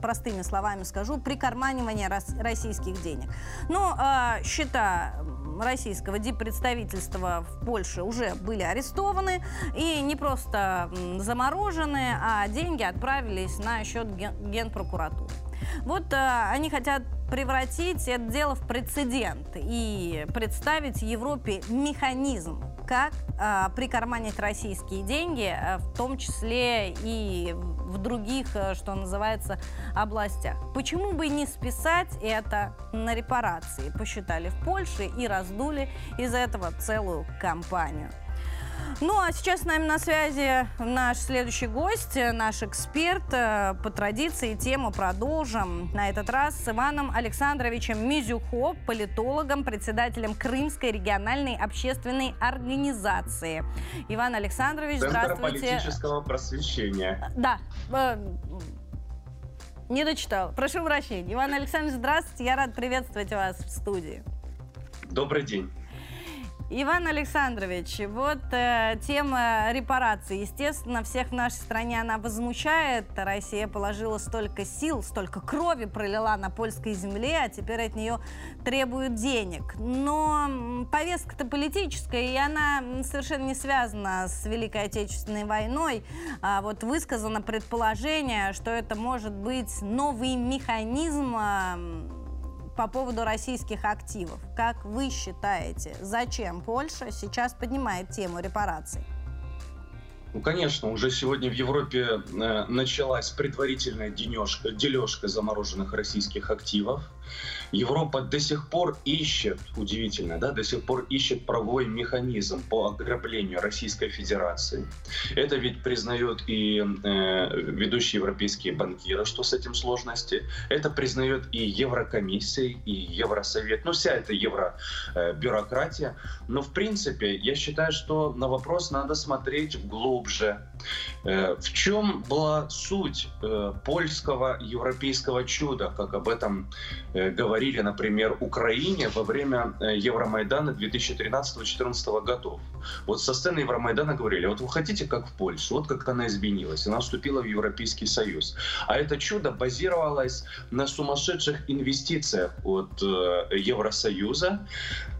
простыми словами скажу, прикарманивания российских денег. Но э, счета российского диппредставительства в Польше уже были арестованы и не просто заморожены, а деньги отправились на счет ген генпрокуратуры. Вот э, они хотят превратить это дело в прецедент и представить Европе механизм, как э, прикарманить российские деньги, э, в том числе и в других, э, что называется, областях. Почему бы не списать это на репарации, посчитали в Польше и раздули из этого целую кампанию. Ну, а сейчас с нами на связи наш следующий гость, наш эксперт. Э, по традиции тему продолжим. На этот раз с Иваном Александровичем Мизюхо, политологом, председателем Крымской региональной общественной организации. Иван Александрович, Центр здравствуйте. политического просвещения. Да, э, не дочитал. Прошу прощения. Иван Александрович, здравствуйте. Я рад приветствовать вас в студии. Добрый день. Иван Александрович, вот э, тема репараций. Естественно, всех в нашей стране она возмущает. Россия положила столько сил, столько крови пролила на польской земле, а теперь от нее требуют денег. Но повестка-то политическая, и она совершенно не связана с Великой Отечественной войной. А вот высказано предположение, что это может быть новый механизм по поводу российских активов. Как вы считаете, зачем Польша сейчас поднимает тему репараций? Ну, конечно, уже сегодня в Европе э, началась предварительная денежка, дележка замороженных российских активов. Европа до сих пор ищет, удивительно, да, до сих пор ищет правовой механизм по ограблению Российской Федерации. Это ведь признают и э, ведущие европейские банкиры, что с этим сложности. Это признает и Еврокомиссия, и Евросовет, ну вся эта евробюрократия. Но в принципе я считаю, что на вопрос надо смотреть глубже. Э, в чем была суть э, польского европейского чуда, как об этом э, говорили, например, Украине во время Евромайдана 2013-2014 годов? Вот со сцены Евромайдана говорили, вот вы хотите как в Польше, вот как она изменилась, она вступила в Европейский Союз. А это чудо базировалось на сумасшедших инвестициях от Евросоюза.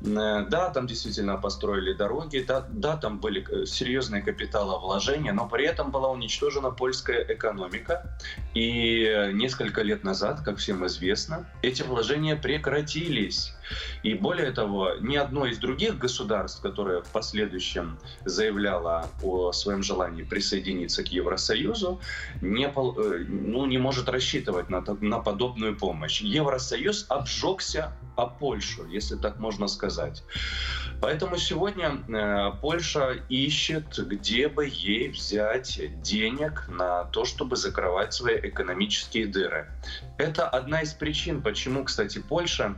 Да, там действительно построили дороги, да, да там были серьезные капиталовложения, но при этом была уничтожена польская экономика. И несколько лет назад, как всем известно, эти вложения прекратились. И более того, ни одно из других государств, которое в последующем заявляло о своем желании присоединиться к Евросоюзу, не, э, ну, не может рассчитывать на, на подобную помощь. Евросоюз обжегся о Польшу, если так можно сказать. Поэтому сегодня э, Польша ищет, где бы ей взять денег на то, чтобы закрывать свои экономические дыры. Это одна из причин, почему, кстати, Польша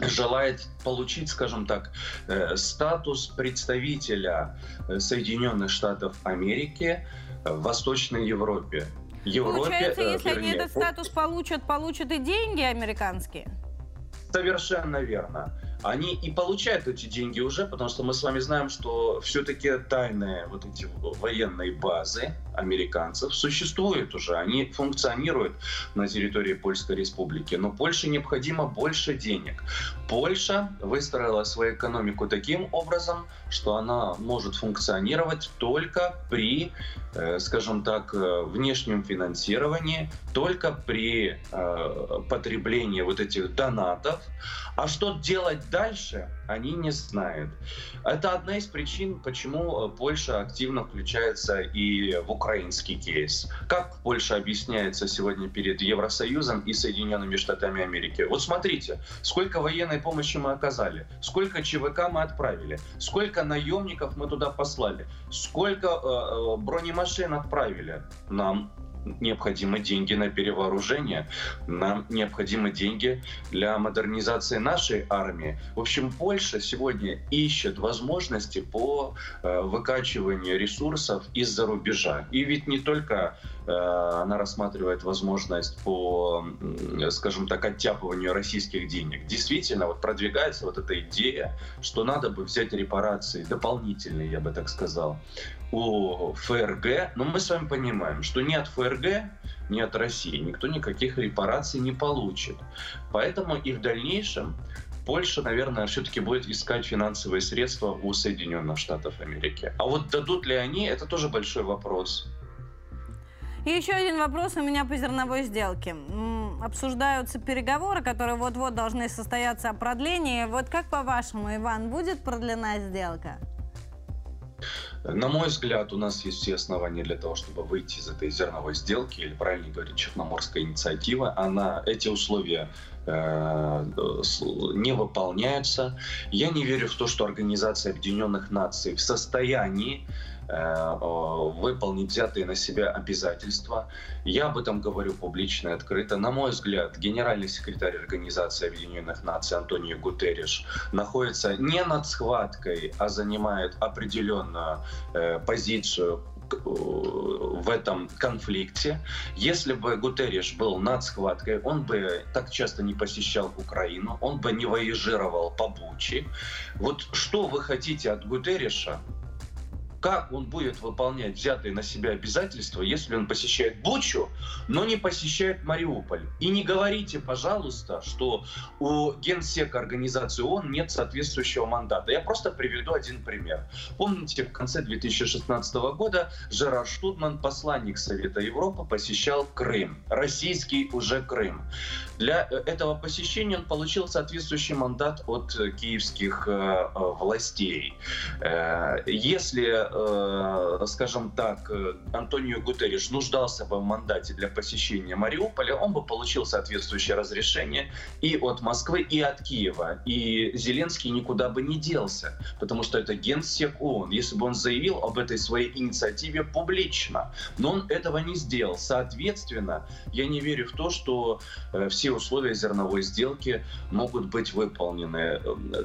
желает получить, скажем так, э, статус представителя э, Соединенных Штатов Америки в Восточной Европе. Европе Получается, если вернее, они этот статус получат, получат и деньги американские? Совершенно верно они и получают эти деньги уже, потому что мы с вами знаем, что все-таки тайные вот эти военные базы американцев существуют уже, они функционируют на территории Польской Республики, но Польше необходимо больше денег. Польша выстроила свою экономику таким образом, что она может функционировать только при, э, скажем так, э, внешнем финансировании, только при э, потреблении вот этих донатов, а что делать дальше, они не знают. Это одна из причин, почему э, Польша активно включается и в украинский кейс. Как Польша объясняется сегодня перед Евросоюзом и Соединенными Штатами Америки? Вот смотрите, сколько военной помощи мы оказали, сколько ЧВК мы отправили, сколько наемников мы туда послали, сколько э, э бронемашин отправили. Нам необходимы деньги на перевооружение, нам необходимы деньги для модернизации нашей армии. В общем, Польша сегодня ищет возможности по э, выкачиванию ресурсов из-за рубежа. И ведь не только э, она рассматривает возможность по, скажем так, оттяпыванию российских денег. Действительно, вот продвигается вот эта идея, что надо бы взять репарации дополнительные, я бы так сказал, о ФРГ, но мы с вами понимаем, что ни от ФРГ, ни от России никто никаких репараций не получит. Поэтому и в дальнейшем Польша, наверное, все-таки будет искать финансовые средства у Соединенных Штатов Америки. А вот дадут ли они, это тоже большой вопрос. И еще один вопрос у меня по зерновой сделке. Обсуждаются переговоры, которые вот-вот должны состояться о продлении. Вот как по-вашему, Иван, будет продлена сделка? На мой взгляд, у нас есть все основания для того, чтобы выйти из этой зерновой сделки, или правильно говорить, Черноморская инициатива. Она, эти условия э, не выполняются. Я не верю в то, что Организация Объединенных Наций в состоянии выполнить взятые на себя обязательства. Я об этом говорю публично и открыто. На мой взгляд, генеральный секретарь Организации Объединенных Наций Антонио Гутерриш находится не над схваткой, а занимает определенную э, позицию э, в этом конфликте. Если бы Гутерриш был над схваткой, он бы так часто не посещал Украину, он бы не воежировал по Бучи. Вот что вы хотите от Гутерриша, как он будет выполнять взятые на себя обязательства, если он посещает Бучу, но не посещает Мариуполь. И не говорите, пожалуйста, что у генсека организации ООН нет соответствующего мандата. Я просто приведу один пример. Помните, в конце 2016 года Жерар Штутман, посланник Совета Европы, посещал Крым. Российский уже Крым. Для э, этого посещения он получил соответствующий мандат от киевских э, э властей. Э, если э, скажем так, э, Антонио Гутерриш нуждался бы в мандате для посещения Мариуполя, он бы получил соответствующее разрешение и от Москвы, и от Киева. И Зеленский никуда бы не делся, потому что это генсек ООН. Если бы он заявил об этой своей инициативе публично, но он этого не сделал. Соответственно, я не верю в то, что э, все условия зерновой сделки могут быть выполнены.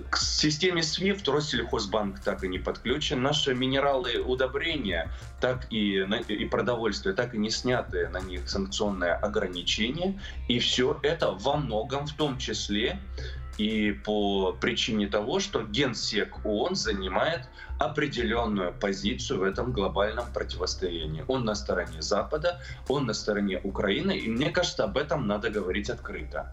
К системе SWIFT Россельхозбанк так и не подключен. Наши минералы удобрения, так и, и продовольствие, так и не сняты на них санкционные ограничения. И все это во многом, в том числе и по причине того, что Генсек ООН занимает определенную позицию в этом глобальном противостоянии. Он на стороне Запада, он на стороне Украины, и мне кажется, об этом надо говорить открыто.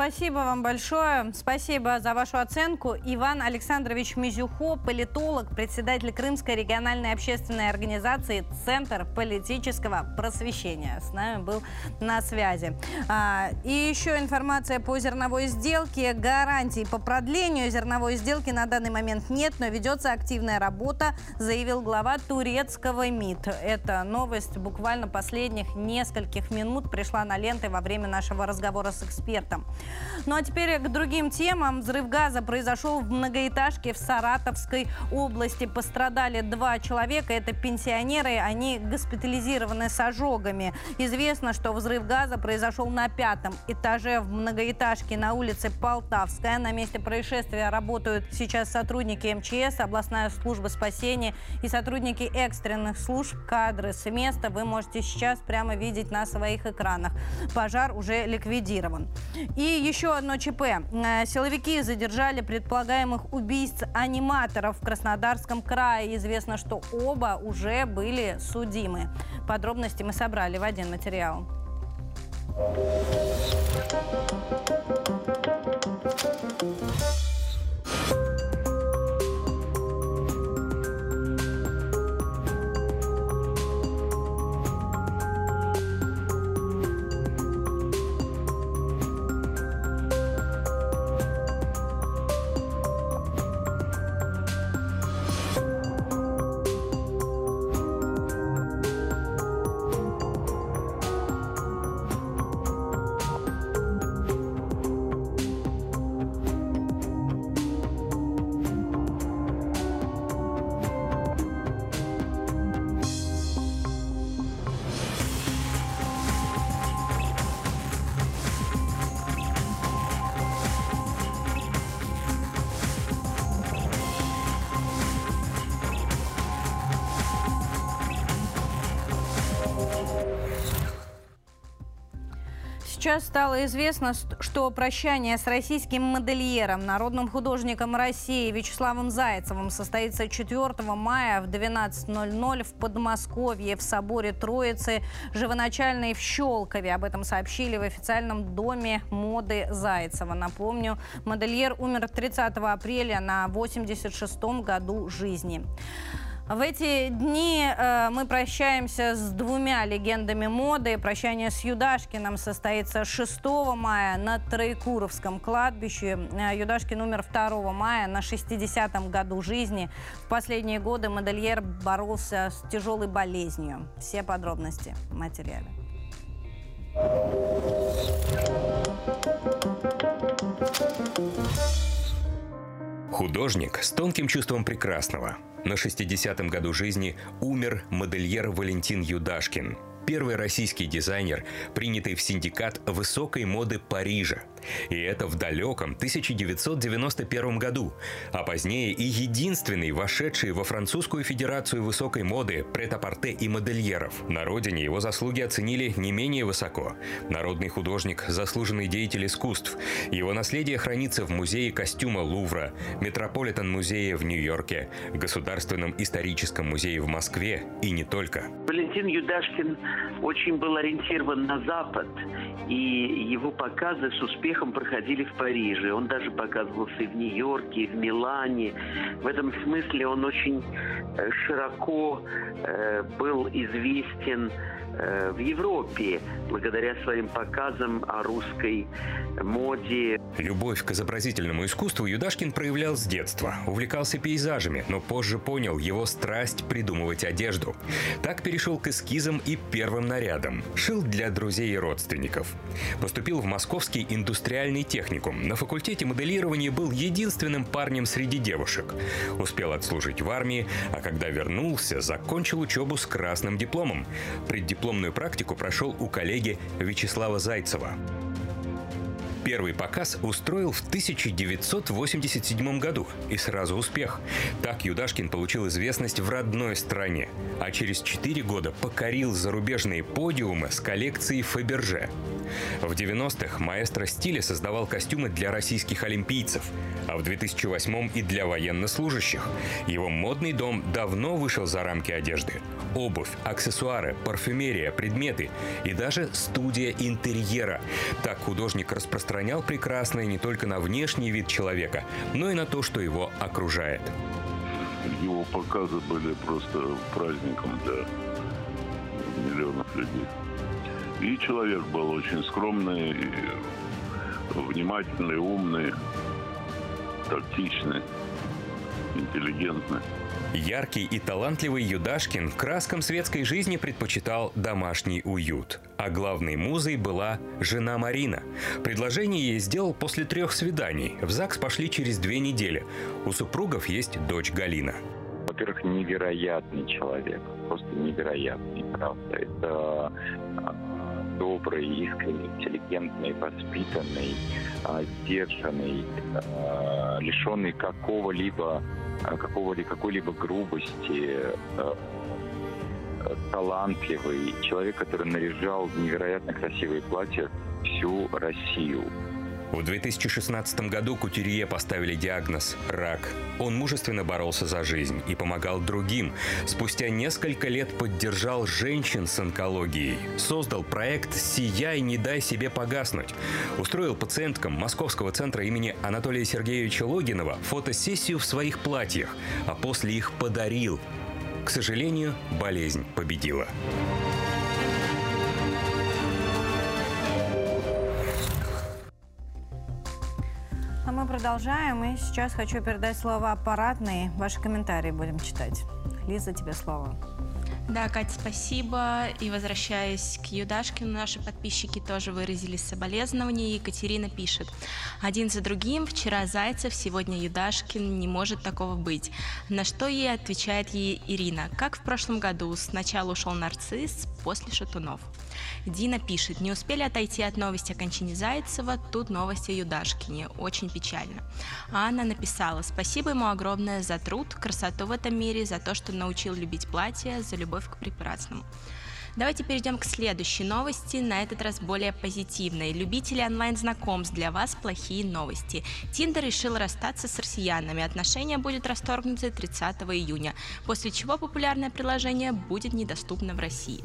Спасибо вам большое. Спасибо за вашу оценку. Иван Александрович Мизюхо, политолог, председатель Крымской региональной общественной организации «Центр политического просвещения». С нами был на связи. А, и еще информация по зерновой сделке. Гарантий по продлению зерновой сделки на данный момент нет, но ведется активная работа, заявил глава турецкого МИД. Это новость буквально последних нескольких минут пришла на ленты во время нашего разговора с экспертом. Ну а теперь к другим темам. Взрыв газа произошел в многоэтажке в Саратовской области. Пострадали два человека. Это пенсионеры. Они госпитализированы с ожогами. Известно, что взрыв газа произошел на пятом этаже в многоэтажке на улице Полтавская. На месте происшествия работают сейчас сотрудники МЧС, областная служба спасения и сотрудники экстренных служб. Кадры с места вы можете сейчас прямо видеть на своих экранах. Пожар уже ликвидирован. И еще одно ЧП. Э, силовики задержали предполагаемых убийц аниматоров в Краснодарском крае. Известно, что оба уже были судимы. Подробности мы собрали в один материал. Сейчас стало известно, что прощание с российским модельером, народным художником России Вячеславом Зайцевым состоится 4 мая в 12.00 в Подмосковье в соборе Троицы Живоначальной в Щелкове. Об этом сообщили в официальном доме моды Зайцева. Напомню, модельер умер 30 апреля на 86-м году жизни. В эти дни э, мы прощаемся с двумя легендами моды. Прощание с Юдашкиным состоится 6 мая на Троекуровском кладбище. Э, Юдашкин умер 2 мая на 60-м году жизни. В последние годы модельер боролся с тяжелой болезнью. Все подробности в материале. Художник с тонким чувством прекрасного – на 60-м году жизни умер модельер Валентин Юдашкин, первый российский дизайнер, принятый в синдикат высокой моды Парижа. И это в далеком 1991 году, а позднее и единственный вошедший во французскую федерацию высокой моды, претапорте и модельеров. На родине его заслуги оценили не менее высоко. Народный художник, заслуженный деятель искусств. Его наследие хранится в музее костюма Лувра, Метрополитен-музее в Нью-Йорке, Государственном историческом музее в Москве и не только. Валентин Юдашкин очень был ориентирован на Запад, и его показы с успехом проходили в Париже. Он даже показывался и в Нью-Йорке, и в Милане. В этом смысле он очень э, широко э, был известен в Европе благодаря своим показам о русской моде. Любовь к изобразительному искусству Юдашкин проявлял с детства. Увлекался пейзажами, но позже понял его страсть придумывать одежду. Так перешел к эскизам и первым нарядам. Шил для друзей и родственников. Поступил в Московский индустриальный техникум. На факультете моделирования был единственным парнем среди девушек. Успел отслужить в армии, а когда вернулся, закончил учебу с красным дипломом. Преддиплом дипломную практику прошел у коллеги Вячеслава Зайцева. Первый показ устроил в 1987 году, и сразу успех. Так Юдашкин получил известность в родной стране, а через 4 года покорил зарубежные подиумы с коллекцией Фаберже. В 90-х маэстро стиля создавал костюмы для российских олимпийцев, а в 2008-м и для военнослужащих. Его модный дом давно вышел за рамки одежды. Обувь, аксессуары, парфюмерия, предметы и даже студия интерьера. Так художник распространял прекрасное не только на внешний вид человека, но и на то, что его окружает. Его показы были просто праздником для миллионов людей. И человек был очень скромный, внимательный, умный, тактичный, интеллигентный. Яркий и талантливый Юдашкин краскам светской жизни предпочитал домашний уют. А главной музой была жена Марина. Предложение ей сделал после трех свиданий. В ЗАГС пошли через две недели. У супругов есть дочь Галина. Во-первых, невероятный человек. Просто невероятный, правда. Это добрый, искренний, интеллигентный, воспитанный, а, сдержанный, а, лишенный какого-либо а, какого какой-либо грубости, талантливый, человек, который наряжал невероятно красивые платья всю Россию. В 2016 году Кутюрье поставили диагноз – рак. Он мужественно боролся за жизнь и помогал другим. Спустя несколько лет поддержал женщин с онкологией. Создал проект «Сияй, не дай себе погаснуть». Устроил пациенткам Московского центра имени Анатолия Сергеевича Логинова фотосессию в своих платьях, а после их подарил. К сожалению, болезнь победила. Мы продолжаем. И сейчас хочу передать слово аппаратные. Ваши комментарии будем читать. Лиза, тебе слово. Да, Катя, спасибо. И возвращаясь к Юдашкину, наши подписчики тоже выразили соболезнования. Екатерина пишет. Один за другим, вчера Зайцев, сегодня Юдашкин, не может такого быть. На что ей отвечает ей Ирина. Как в прошлом году, сначала ушел нарцисс, после Шатунов. Дина пишет, не успели отойти от новости о кончине Зайцева, тут новости о Юдашкине, очень печально. Анна написала, спасибо ему огромное за труд, красоту в этом мире, за то, что научил любить платье, за любовь к прекрасному. Давайте перейдем к следующей новости, на этот раз более позитивной. Любители онлайн-знакомств, для вас плохие новости. Тиндер решил расстаться с россиянами. Отношения будет расторгнуты 30 июня, после чего популярное приложение будет недоступно в России.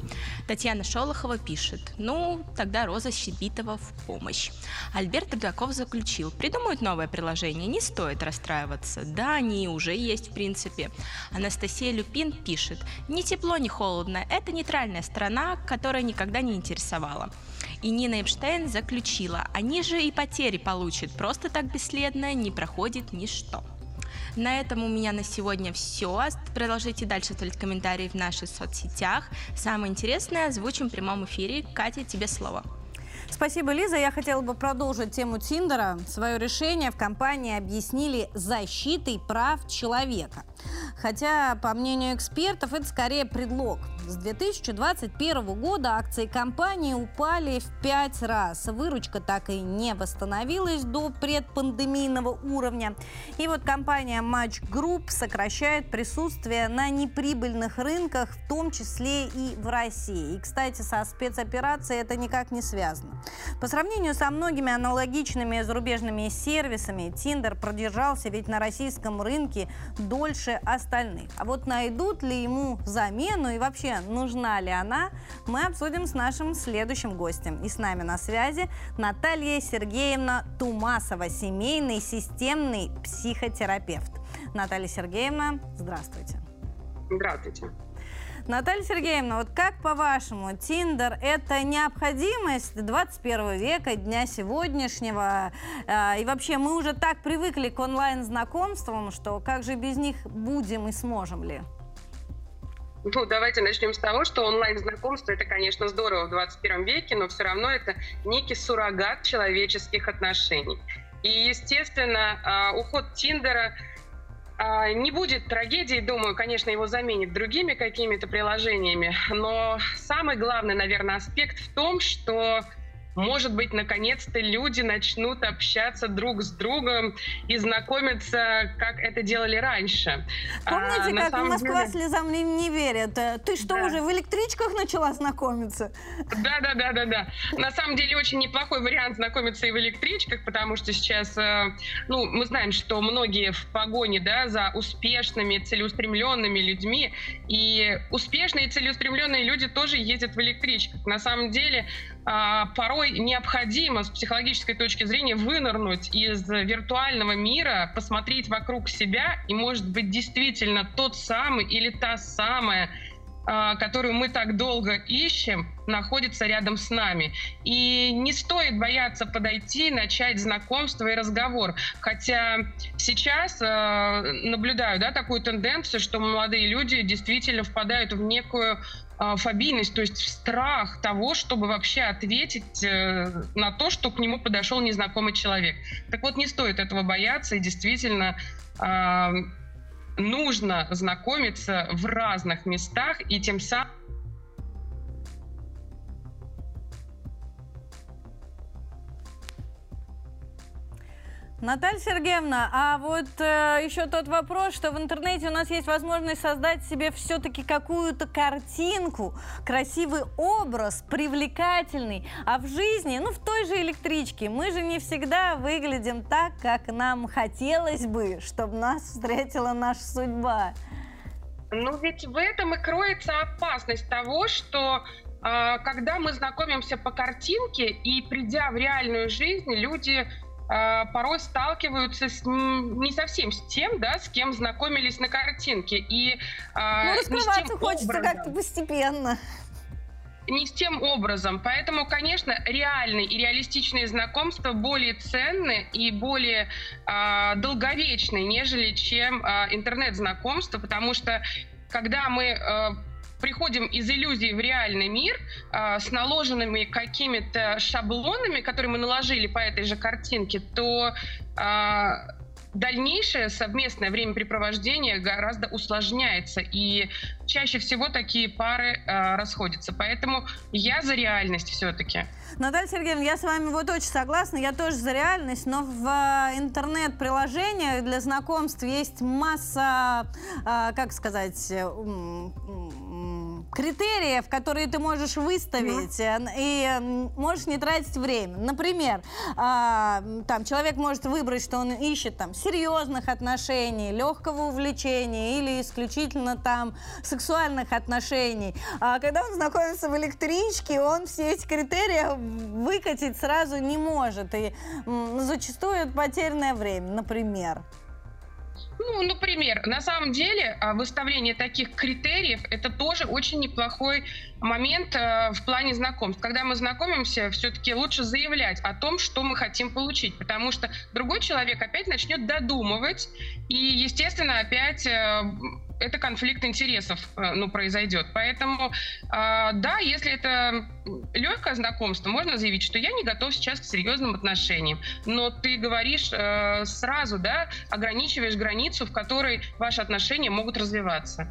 Татьяна Шолохова пишет, ну, тогда Роза Щебитова в помощь. Альберт Игаков заключил, придумают новое приложение, не стоит расстраиваться. Да, они уже есть в принципе. Анастасия Люпин пишет, ни тепло, ни холодно, это нейтральная страна страна, которая никогда не интересовала. И Нина Эпштейн заключила, они же и потери получат, просто так бесследно не проходит ничто. На этом у меня на сегодня все. Продолжите дальше оставлять комментарии в наших соцсетях. Самое интересное озвучим в прямом эфире. Катя, тебе слово. Спасибо, Лиза. Я хотела бы продолжить тему Тиндера. Свое решение в компании объяснили защитой прав человека. Хотя, по мнению экспертов, это скорее предлог. С 2021 года акции компании упали в пять раз. Выручка так и не восстановилась до предпандемийного уровня. И вот компания Match Group сокращает присутствие на неприбыльных рынках, в том числе и в России. И, кстати, со спецоперацией это никак не связано. По сравнению со многими аналогичными зарубежными сервисами, Tinder продержался ведь на российском рынке дольше остальных. А вот найдут ли ему замену и вообще вообще нужна ли она, мы обсудим с нашим следующим гостем. И с нами на связи Наталья Сергеевна Тумасова, семейный системный психотерапевт. Наталья Сергеевна, здравствуйте. Здравствуйте. Наталья Сергеевна, вот как по-вашему, Тиндер – это необходимость 21 века, дня сегодняшнего? Э, и вообще, мы уже так привыкли к онлайн-знакомствам, что как же без них будем и сможем ли? Ну, давайте начнем с того, что онлайн-знакомство – это, конечно, здорово в 21 веке, но все равно это некий суррогат человеческих отношений. И, естественно, а, уход Тиндера – а, не будет трагедии, думаю, конечно, его заменит другими какими-то приложениями, но самый главный, наверное, аспект в том, что может быть, наконец-то люди начнут общаться друг с другом и знакомиться, как это делали раньше. Помните, а, как Москва деле... слезам не, верит? Э, ты что, да. уже в электричках начала знакомиться? Да, да, да, да, да. На самом деле очень неплохой вариант знакомиться и в электричках, потому что сейчас, э, ну, мы знаем, что многие в погоне, да, за успешными, целеустремленными людьми, и успешные целеустремленные люди тоже ездят в электричках. На самом деле, порой необходимо с психологической точки зрения вынырнуть из виртуального мира, посмотреть вокруг себя, и может быть действительно тот самый или та самая а, которую мы так долго ищем, находится рядом с нами. И не стоит бояться подойти, начать знакомство и разговор. Хотя сейчас э, наблюдаю да, такую тенденцию, что молодые люди действительно впадают в некую а, фобийность, то есть страх того, чтобы вообще ответить э, на то, что к нему подошел незнакомый человек. Так вот, не стоит этого бояться, и действительно а, нужно знакомиться в разных местах, и тем самым Наталья Сергеевна, а вот э, еще тот вопрос, что в интернете у нас есть возможность создать себе все-таки какую-то картинку, красивый образ, привлекательный. А в жизни, ну в той же электричке, мы же не всегда выглядим так, как нам хотелось бы, чтобы нас встретила наша судьба. Ну ведь в этом и кроется опасность того, что э, когда мы знакомимся по картинке и придя в реальную жизнь, люди порой сталкиваются с не совсем с тем, да, с кем знакомились на картинке. И, э, ну, раскрываться хочется как-то постепенно не с тем образом. Поэтому, конечно, реальные и реалистичные знакомства более ценны и более э, долговечны, нежели чем э, интернет-знакомства, потому что когда мы э, приходим из иллюзии в реальный мир э, с наложенными какими-то шаблонами, которые мы наложили по этой же картинке, то э, дальнейшее совместное времяпрепровождение гораздо усложняется, и чаще всего такие пары э, расходятся. Поэтому я за реальность все-таки. Наталья Сергеевна, я с вами вот очень согласна, я тоже за реальность, но в интернет-приложениях для знакомств есть масса, как сказать, критериев, которые ты можешь выставить mm. и можешь не тратить время. Например, а, там человек может выбрать, что он ищет там серьезных отношений, легкого увлечения или исключительно там сексуальных отношений. А когда он знакомится в электричке, он все эти критерии выкатить сразу не может. И зачастую это потерянное время, например. Ну, например, на самом деле а, выставление таких критериев – это тоже очень неплохой момент э, в плане знакомств. Когда мы знакомимся, все-таки лучше заявлять о том, что мы хотим получить, потому что другой человек опять начнет додумывать, и, естественно, опять э, это конфликт интересов э, ну, произойдет. Поэтому, да, если это легкое знакомство, можно заявить, что я не готов сейчас к серьезным отношениям. Но ты говоришь сразу, да, ограничиваешь границу, в которой ваши отношения могут развиваться.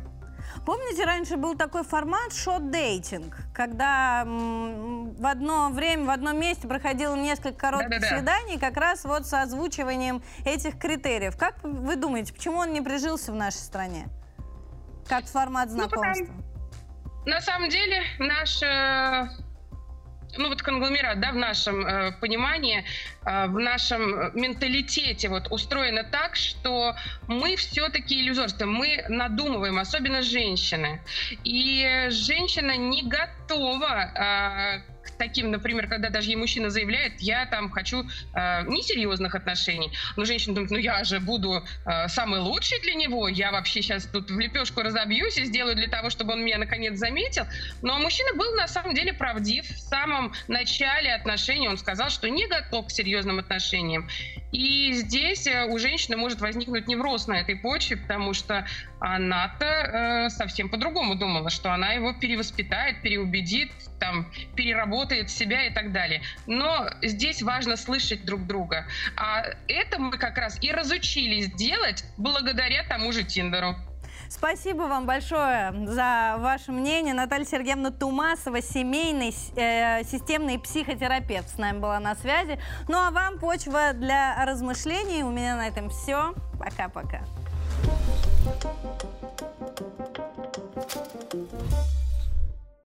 Помните, раньше был такой формат шот-дейтинг, когда в одно время, в одном месте проходило несколько коротких да -да -да. свиданий, как раз вот с озвучиванием этих критериев. Как вы думаете, почему он не прижился в нашей стране? Как формат знакомства? Ну, потому... На самом деле, наш э, ну вот конгломерат, да, в нашем э, понимании, э, в нашем менталитете вот устроено так, что мы все-таки иллюзорство, мы надумываем, особенно женщины. И женщина не готова э, таким, например, когда даже ей мужчина заявляет, я там хочу э, несерьезных отношений, но женщина думает, ну я же буду э, самый лучший для него, я вообще сейчас тут в лепешку разобьюсь и сделаю для того, чтобы он меня наконец заметил. Но мужчина был на самом деле правдив. В самом начале отношений он сказал, что не готов к серьезным отношениям. И здесь э, у женщины может возникнуть невроз на этой почве, потому что она-то э, совсем по-другому думала, что она его перевоспитает, переубедит, там, переработает себя и так далее. Но здесь важно слышать друг друга. А это мы как раз и разучились делать благодаря тому же Тиндеру. Спасибо вам большое за ваше мнение. Наталья Сергеевна Тумасова, семейный э, системный психотерапевт с нами была на связи. Ну а вам почва для размышлений. У меня на этом все. Пока-пока.